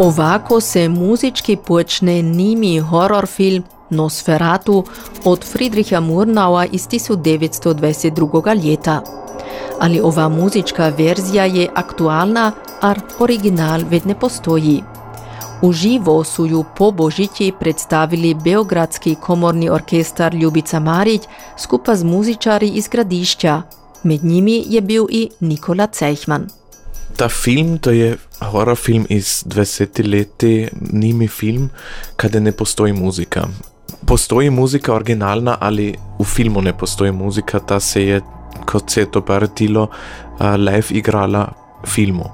Ovako se muzički počne nimi horror film Nosferatu od Friedricha Murnaua iz 1922. leta. Ali ova muzička verzija je aktualna, ar original ved ne postoji. Uživo su ju po Božići predstavili Beogradski komorni orkestar Ljubica Marić skupa z muzičari iz gradišća. Med njimi je bil i Nikola Cejhman. Ta film to je horror film iz 20 leti, nimi film, kada ne postoji muzika. Postoji muzika originalna, ali v filmu ne postoji muzika, ta se je, kot se je to paratilo, uh, live igrala filmu.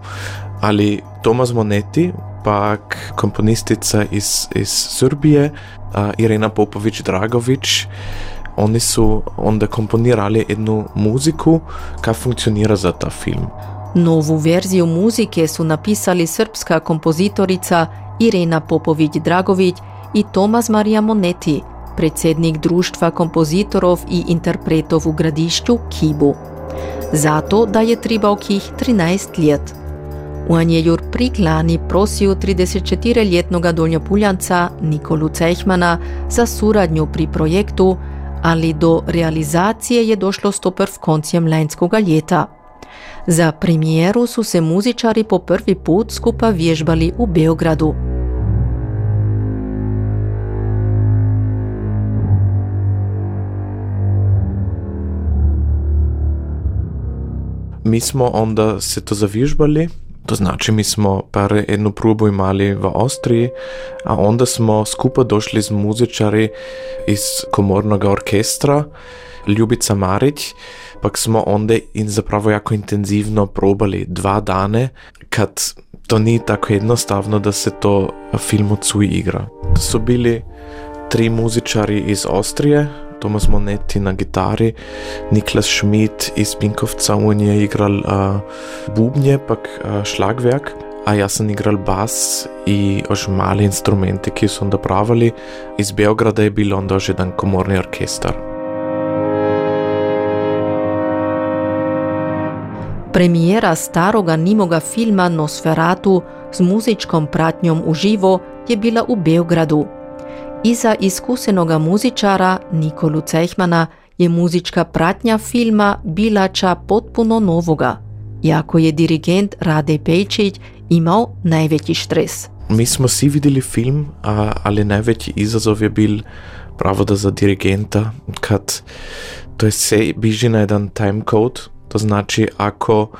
Ali Tomas Monetti, pak komponistica iz, iz Srbije, uh, Irena Popović-Dragović, oni su onda komponirali jednu muziku, ka funkcionira za ta film. Novu verziju muzike su napisali srpska kompozitorica Irena Popović-Dragović i Tomas Marija Monetti, predsednik Društva kompozitorov i interpretov u gradišću Kibu. Zato da je tribao kih 13 let. On je jur priklani prosio 34-ljetnoga Donjopuljanca Nikolu Cejhmana za suradnju pri projektu, ali do realizacije je došlo stoprv koncem lanjskoga ljeta. Za premijeru su se muzičari po prvi put skupa vježbali u Beogradu. Mi smo onda se to zavježbali, to znači mi smo par jednu probu imali v Austriji, a onda smo skupa došli z muzičari iz komornog orkestra Ljubica Marić, pak smo onda in zapravo jako intenzivno probali dva dane, kad to ni tako jednostavno da se to filmu cuj igra. To su bili tri muzičari iz Austrije, Tomas Monetti na gitari, Niklas Schmidt iz Pinkovca, on je igral uh, bubnje, pak uh, šlagwerk, a ja sam igral bas i još mali instrumenti ki su onda pravili. Iz Beograda je bilo onda još jedan komorni orkestar. Premijera staroga nimoga filma Nosferatu s muzičkom pratnjom uživo je bila u Beogradu. Iza iskusenoga muzičara Nikolu Cejhmana je muzička pratnja filma bilača potpuno novoga, jako je dirigent Rade Pejčić imao najveći stres. Mi smo svi vidjeli film, ali najveći izazov je bil pravo da za dirigenta, kad to je se biži na jedan time code, to znači ako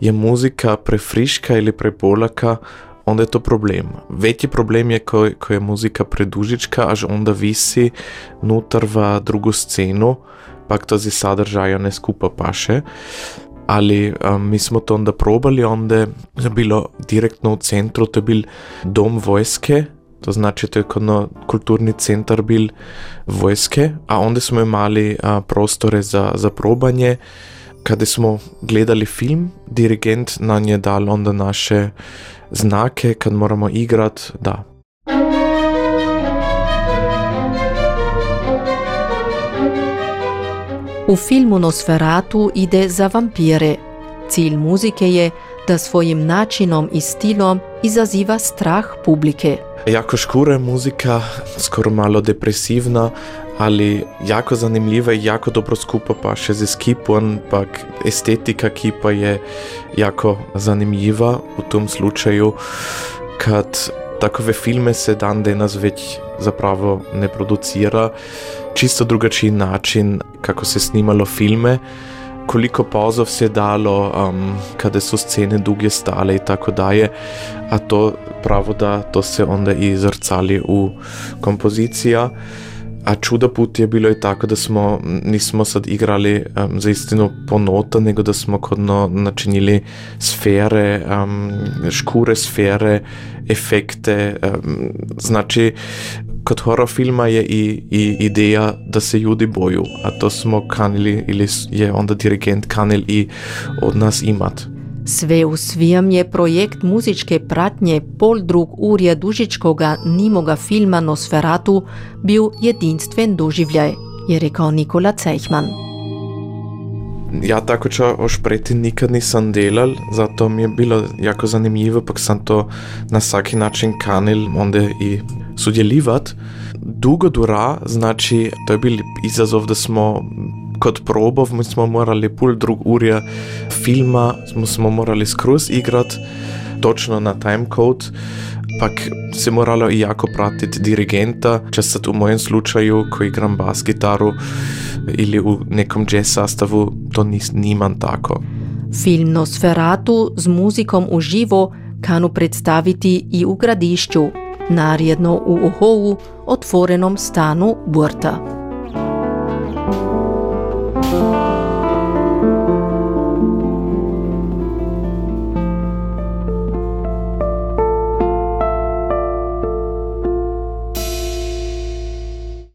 je muzika prefriška ili prebolaka, onda je to problem. Veći problem je ko, ko je muzika predužička, až onda visi nutar v drugu scenu, pak to zi sadržaja ne skupa paše. Ali um, mi smo to onda probali, onda je bilo direktno u centru, to je bil dom vojske, to znači to je kodno kulturni centar bil vojske, a onda smo imali uh, prostore za, za probanje, kada smo gledali film, dirigent nam je dal onda naše znake, kad moramo igrat, da. U filmu Nosferatu ide za vampire. Cilj muzike je da svojim načinom i stilom izaziva strah publike. Jako škura je muzika, skoro malo depresivna, ali jako zanimljiva i jako dobro skupa paše z ekipom, pak estetika kipa je jako zanimljiva u tom slučaju, kad takove filme se dan danas već zapravo ne producira, čisto drugačiji način kako se snimalo filme, koliko pauzov se je dalo, um, kada su scene duge stale i tako daje, a to pravo da to se onda i zrcali u kompozicija. A čudo put je bilo i tako da smo, nismo sad igrali um, za istinu po nota, nego da smo kodno načinili sfere, um, škure sfere, efekte. Um, znači, kod horror filma je i, i ideja da se ljudi boju, a to smo kanili ili je onda dirigent kanil i od nas imat. Sve u svijem je projekt muzičke pratnje pol drug urja dužičkoga nimoga filma Nosferatu bil jedinstven doživljaj, je rekao Nikola Cejhman. Ja, tako če ošpreti nikad nisam delal, zato mi je bilo jako zanimljivo, pa sam to na vsaki način kanil onda i sudjelivat. Dugo dura, znači to je bil izazov da smo kot probov, mi smo morali pol drug urja filma, smo, smo morali skroz igrat, točno na timecode, pak se moralo jako pratiti dirigenta, časat u mojem slučaju, ko igram bas gitaru ili u nekom jazz sastavu, to nis, nimam tako. Film Nosferatu z muzikom uživo kanu predstaviti i u gradišću, narjedno u Ohovu, otvorenom stanu Burta.